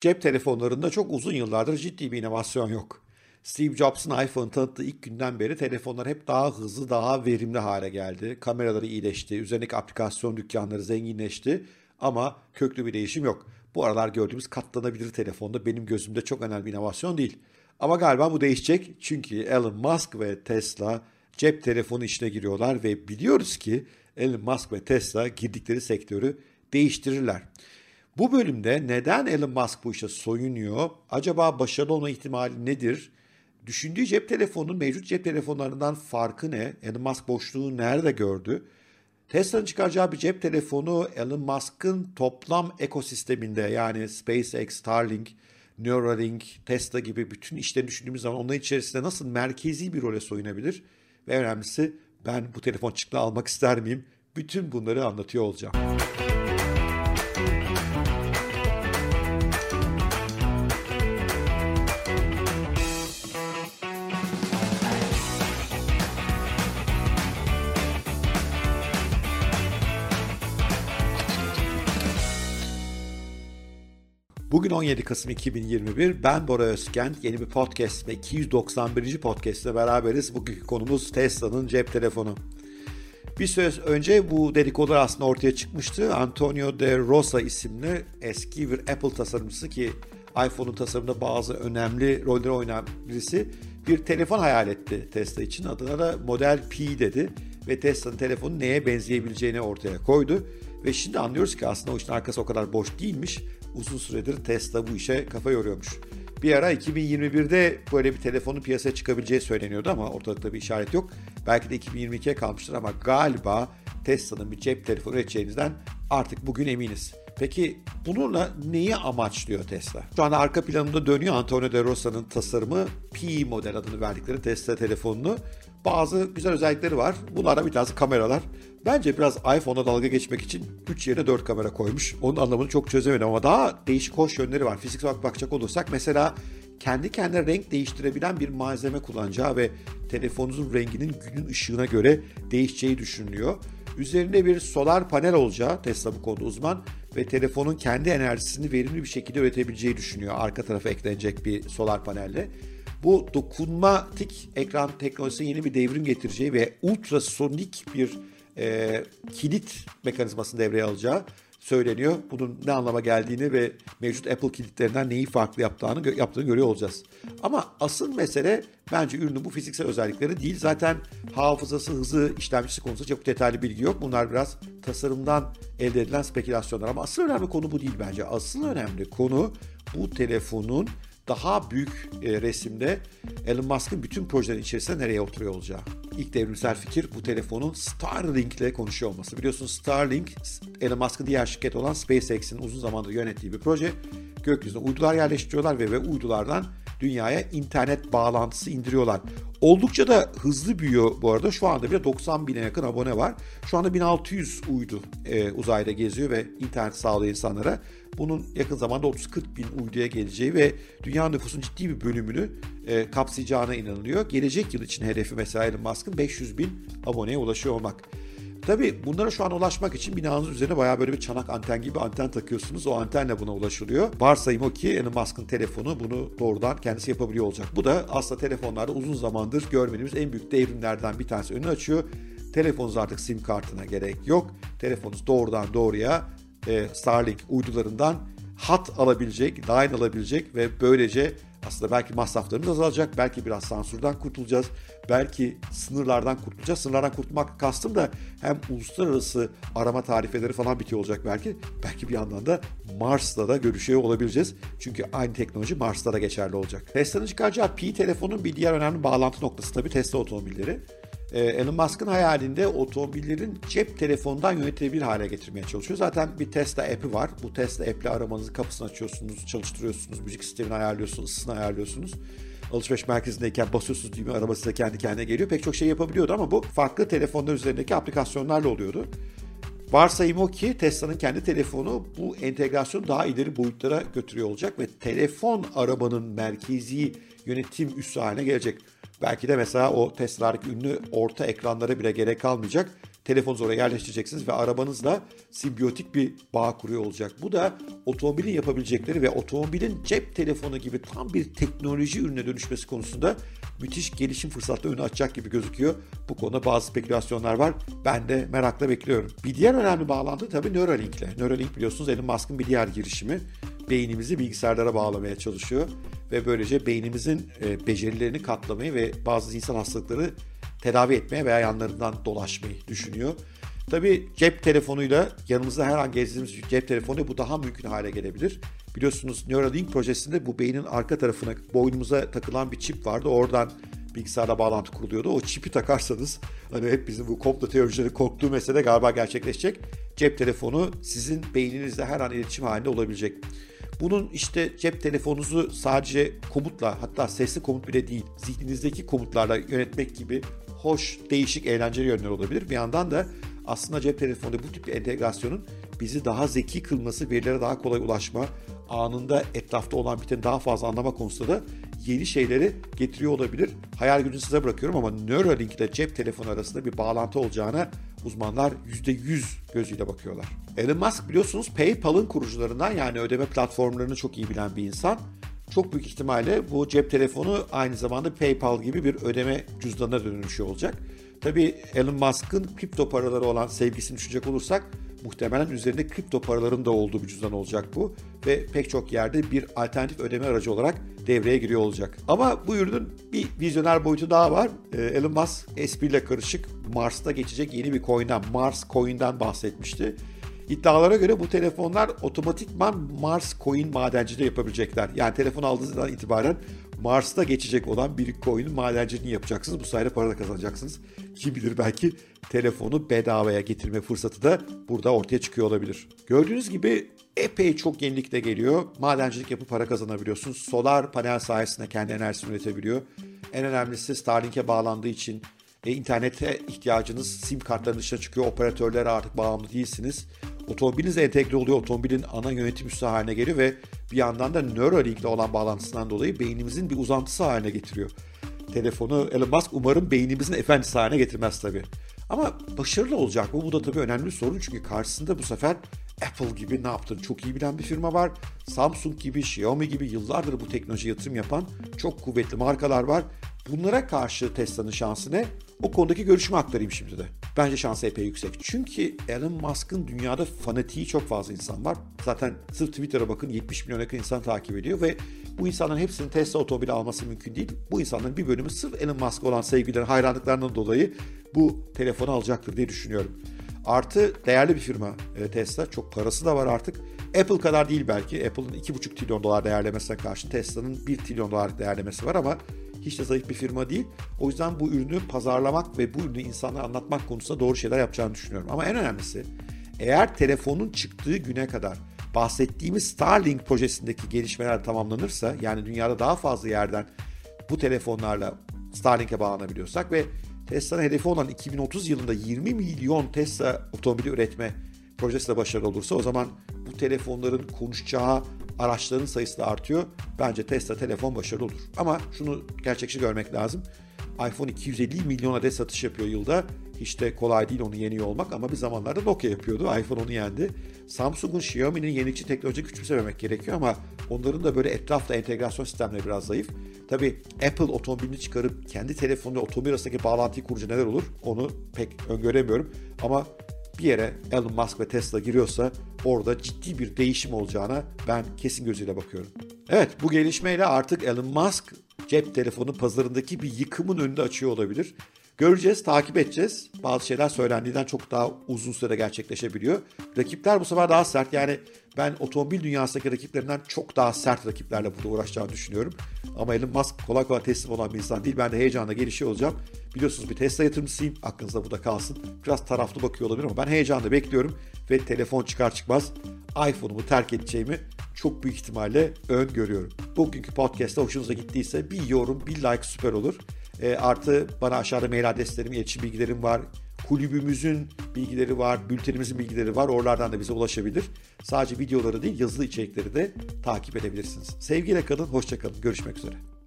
Cep telefonlarında çok uzun yıllardır ciddi bir inovasyon yok. Steve Jobs'un iPhone tanıttığı ilk günden beri telefonlar hep daha hızlı, daha verimli hale geldi. Kameraları iyileşti, üzerindeki aplikasyon dükkanları zenginleşti ama köklü bir değişim yok. Bu aralar gördüğümüz katlanabilir telefonda benim gözümde çok önemli bir inovasyon değil. Ama galiba bu değişecek çünkü Elon Musk ve Tesla cep telefonu işine giriyorlar ve biliyoruz ki Elon Musk ve Tesla girdikleri sektörü değiştirirler. Bu bölümde neden Elon Musk bu işe soyunuyor? Acaba başarılı olma ihtimali nedir? Düşündüğü cep telefonunun mevcut cep telefonlarından farkı ne? Elon Musk boşluğu nerede gördü? Tesla'nın çıkaracağı bir cep telefonu Elon Musk'ın toplam ekosisteminde yani SpaceX, Starlink, Neuralink, Tesla gibi bütün işlerini düşündüğümüz zaman onun içerisinde nasıl merkezi bir role soyunabilir? Ve önemlisi ben bu telefon çıktı almak ister miyim? Bütün bunları anlatıyor olacağım. Bugün 17 Kasım 2021. Ben Bora Özkent. Yeni bir podcast ve 291. podcast ile beraberiz. Bugünkü konumuz Tesla'nın cep telefonu. Bir söz önce bu dedikodular aslında ortaya çıkmıştı. Antonio de Rosa isimli eski bir Apple tasarımcısı ki iPhone'un tasarımında bazı önemli rolleri oynayan birisi bir telefon hayal etti Tesla için. Adına da Model P dedi ve Tesla'nın telefonu neye benzeyebileceğini ortaya koydu. Ve şimdi anlıyoruz ki aslında o işin arkası o kadar boş değilmiş uzun süredir Tesla bu işe kafa yoruyormuş. Bir ara 2021'de böyle bir telefonun piyasaya çıkabileceği söyleniyordu ama ortalıkta bir işaret yok. Belki de 2022'ye kalmıştır ama galiba Tesla'nın bir cep telefonu üreteceğinizden artık bugün eminiz. Peki bununla neyi amaçlıyor Tesla? Şu anda arka planında dönüyor Antonio de Rosa'nın tasarımı P model adını verdikleri Tesla telefonunu. Bazı güzel özellikleri var. Bunlardan bir tanesi kameralar. Bence biraz iPhone'a dalga geçmek için 3 yerine 4 kamera koymuş. Onun anlamını çok çözemedim ama daha değişik hoş yönleri var. Fiziksel olarak bakacak olursak mesela kendi kendine renk değiştirebilen bir malzeme kullanacağı ve telefonunuzun renginin günün ışığına göre değişeceği düşünülüyor. Üzerinde bir solar panel olacağı Tesla bu konuda uzman ve telefonun kendi enerjisini verimli bir şekilde üretebileceği düşünüyor. Arka tarafa eklenecek bir solar panelle. Bu dokunmatik ekran teknolojisi yeni bir devrim getireceği ve ultrasonik bir e, kilit mekanizmasını devreye alacağı söyleniyor. Bunun ne anlama geldiğini ve mevcut Apple kilitlerinden neyi farklı yaptığını, yaptığını görüyor olacağız. Ama asıl mesele bence ürünün bu fiziksel özellikleri değil. Zaten hafızası, hızı, işlemcisi konusunda çok detaylı bilgi yok. Bunlar biraz tasarımdan elde edilen spekülasyonlar. Ama asıl önemli konu bu değil bence. Asıl önemli konu bu telefonun daha büyük e, resimde Elon Musk'ın bütün projelerin içerisinde nereye oturuyor olacağı. İlk devrimsel fikir bu telefonun Starlink ile konuşuyor olması. Biliyorsunuz Starlink, Elon Musk'ın diğer şirket olan SpaceX'in uzun zamandır yönettiği bir proje. Gökyüzüne uydular yerleştiriyorlar ve, ve uydulardan dünyaya internet bağlantısı indiriyorlar. Oldukça da hızlı büyüyor bu arada. Şu anda bile 90 bine yakın abone var. Şu anda 1600 uydu e, uzayda geziyor ve internet sağlıyor insanlara. Bunun yakın zamanda 30-40 bin uyduya geleceği ve dünya nüfusun ciddi bir bölümünü e, kapsayacağına inanılıyor. Gelecek yıl için hedefi mesela Elon Musk'ın 500 bin aboneye ulaşıyor olmak. Tabii bunlara şu an ulaşmak için binanızın üzerine bayağı böyle bir çanak anten gibi anten takıyorsunuz. O antenle buna ulaşılıyor. Varsayım o ki Elon Musk'ın telefonu bunu doğrudan kendisi yapabiliyor olacak. Bu da aslında telefonlarda uzun zamandır görmediğimiz en büyük devrimlerden bir tanesi önünü açıyor. Telefonunuz artık sim kartına gerek yok. Telefonunuz doğrudan doğruya e, Starlink uydularından hat alabilecek, line alabilecek ve böylece aslında belki masraflarımız azalacak, belki biraz sansürden kurtulacağız, belki sınırlardan kurtulacağız. Sınırlardan kurtulmak kastım da hem uluslararası arama tarifeleri falan bitiyor olacak belki. Belki bir yandan da Mars'ta da görüşüyor olabileceğiz. Çünkü aynı teknoloji Mars'ta da geçerli olacak. Tesla'nın çıkaracağı Pi telefonun bir diğer önemli bağlantı noktası tabii Tesla otomobilleri. Ee, Elon Musk'ın hayalinde otomobillerin cep telefonundan yönetilebilir hale getirmeye çalışıyor. Zaten bir Tesla app'i var. Bu Tesla app'le aramanızı kapısını açıyorsunuz, çalıştırıyorsunuz, müzik sistemini ayarlıyorsunuz, ısısını ayarlıyorsunuz. Alışveriş merkezindeyken basıyorsunuz düğme araba size kendi kendine geliyor. Pek çok şey yapabiliyordu ama bu farklı telefonlar üzerindeki aplikasyonlarla oluyordu. Varsayım o ki Tesla'nın kendi telefonu bu entegrasyonu daha ileri boyutlara götürüyor olacak ve telefon arabanın merkezi yönetim üssü haline gelecek. Belki de mesela o Tesla'daki ünlü orta ekranlara bile gerek kalmayacak. Telefonunuzu oraya yerleştireceksiniz ve arabanızla simbiyotik bir bağ kuruyor olacak. Bu da otomobilin yapabilecekleri ve otomobilin cep telefonu gibi tam bir teknoloji ürüne dönüşmesi konusunda müthiş gelişim fırsatları önü açacak gibi gözüküyor. Bu konuda bazı spekülasyonlar var. Ben de merakla bekliyorum. Bir diğer önemli bağlantı tabii Neuralink ile. Neuralink biliyorsunuz Elon Musk'ın bir diğer girişimi. Beynimizi bilgisayarlara bağlamaya çalışıyor ve böylece beynimizin e, becerilerini katlamayı ve bazı insan hastalıkları tedavi etmeye veya yanlarından dolaşmayı düşünüyor. Tabii cep telefonuyla yanımızda her an gezdiğimiz cep telefonu bu daha mümkün hale gelebilir. Biliyorsunuz Neuralink projesinde bu beynin arka tarafına boynumuza takılan bir çip vardı. Oradan bilgisayarla bağlantı kuruluyordu. O çipi takarsanız hani hep bizim bu komplo teoricileri korktuğu mesele galiba gerçekleşecek. Cep telefonu sizin beyninizle her an iletişim halinde olabilecek. Bunun işte cep telefonunuzu sadece komutla hatta sesli komut bile değil zihninizdeki komutlarla yönetmek gibi hoş, değişik, eğlenceli yönler olabilir. Bir yandan da aslında cep telefonunda bu tip entegrasyonun bizi daha zeki kılması, verilere daha kolay ulaşma, anında etrafta olan biteni daha fazla anlama konusunda da yeni şeyleri getiriyor olabilir. Hayal gücünü size bırakıyorum ama Neuralink ile cep telefonu arasında bir bağlantı olacağına uzmanlar %100 gözüyle bakıyorlar. Elon Musk biliyorsunuz PayPal'ın kurucularından yani ödeme platformlarını çok iyi bilen bir insan. Çok büyük ihtimalle bu cep telefonu aynı zamanda PayPal gibi bir ödeme cüzdanına dönüşüyor olacak. Tabii Elon Musk'ın kripto paraları olan sevgisini düşünecek olursak muhtemelen üzerinde kripto paraların da olduğu bir cüzdan olacak bu ve pek çok yerde bir alternatif ödeme aracı olarak devreye giriyor olacak. Ama bu ürünün bir vizyoner boyutu daha var. Ee, Elon Musk espriyle karışık Mars'ta geçecek yeni bir coin'den, Mars Coin'den bahsetmişti. İddialara göre bu telefonlar otomatikman Mars coin madenciliği yapabilecekler. Yani telefon aldığınızdan itibaren Mars'ta geçecek olan bir coin madenciliğini yapacaksınız. Bu sayede para da kazanacaksınız. Kim bilir belki telefonu bedavaya getirme fırsatı da burada ortaya çıkıyor olabilir. Gördüğünüz gibi epey çok yenilik de geliyor. Madencilik yapıp para kazanabiliyorsunuz. Solar panel sayesinde kendi enerjisini üretebiliyor. En önemlisi Starlink'e bağlandığı için e, internete ihtiyacınız sim kartların dışına çıkıyor. Operatörlere artık bağımlı değilsiniz. Otomobilinize entegre oluyor. Otomobilin ana yönetim üssü haline geliyor ve bir yandan da Neuralink ile olan bağlantısından dolayı beynimizin bir uzantısı haline getiriyor. Telefonu Elon Musk umarım beynimizin efendisi haline getirmez tabii. Ama başarılı olacak mı? Bu da tabii önemli bir sorun çünkü karşısında bu sefer Apple gibi ne yaptığını çok iyi bilen bir firma var. Samsung gibi, Xiaomi gibi yıllardır bu teknoloji yatırım yapan çok kuvvetli markalar var. Bunlara karşı Tesla'nın şansı ne? O konudaki görüşümü aktarayım şimdi de. Bence şansı epey yüksek. Çünkü Elon Musk'ın dünyada fanatiği çok fazla insan var. Zaten sırf Twitter'a bakın 70 milyon yakın insan takip ediyor ve bu insanların hepsinin Tesla otomobili alması mümkün değil. Bu insanların bir bölümü sırf Elon Musk olan sevgileri, hayranlıklarından dolayı bu telefonu alacaktır diye düşünüyorum. Artı değerli bir firma e, Tesla. Çok parası da var artık. Apple kadar değil belki. Apple'ın 2,5 trilyon dolar değerlemesine karşı Tesla'nın 1 trilyon dolar değerlemesi var ama hiç de zayıf bir firma değil. O yüzden bu ürünü pazarlamak ve bu ürünü insanlara anlatmak konusunda doğru şeyler yapacağını düşünüyorum. Ama en önemlisi eğer telefonun çıktığı güne kadar bahsettiğimiz Starlink projesindeki gelişmeler tamamlanırsa yani dünyada daha fazla yerden bu telefonlarla Starlink'e bağlanabiliyorsak ve Tesla'nın hedefi olan 2030 yılında 20 milyon Tesla otomobili üretme projesi de başarılı olursa o zaman bu telefonların konuşacağı araçların sayısı da artıyor. Bence Tesla telefon başarılı olur. Ama şunu gerçekçi görmek lazım. iPhone 250 milyon adet satış yapıyor yılda. Hiç de kolay değil onu yeniyor olmak ama bir zamanlarda Nokia yapıyordu. iPhone onu yendi. Samsung'un, Xiaomi'nin yenilikçi teknoloji küçümsememek gerekiyor ama onların da böyle etrafta entegrasyon sistemleri biraz zayıf. Tabi Apple otomobilini çıkarıp kendi telefonuyla otomobil arasındaki bağlantıyı kurunca neler olur onu pek öngöremiyorum. Ama bir yere Elon Musk ve Tesla giriyorsa orada ciddi bir değişim olacağına ben kesin gözüyle bakıyorum. Evet bu gelişmeyle artık Elon Musk cep telefonu pazarındaki bir yıkımın önünde açıyor olabilir. Göreceğiz, takip edeceğiz. Bazı şeyler söylendiğinden çok daha uzun sürede gerçekleşebiliyor. Rakipler bu sefer daha sert. Yani ben otomobil dünyasındaki rakiplerinden çok daha sert rakiplerle burada uğraşacağını düşünüyorum. Ama Elon Musk kolay kolay teslim olan bir insan değil. Ben de heyecanla gelişiyor olacağım. Biliyorsunuz bir Tesla yatırımcısıyım. Aklınızda bu da kalsın. Biraz taraflı bakıyor olabilir ama ben heyecanla bekliyorum. Ve telefon çıkar çıkmaz iPhone'umu terk edeceğimi çok büyük ihtimalle öngörüyorum. Bugünkü podcast'ta hoşunuza gittiyse bir yorum, bir like süper olur. E, artı bana aşağıda mail adreslerim, iletişim bilgilerim var. Kulübümüzün bilgileri var, bültenimizin bilgileri var. Oralardan da bize ulaşabilir. Sadece videoları değil yazılı içerikleri de takip edebilirsiniz. Sevgiyle kalın, hoşçakalın. Görüşmek üzere.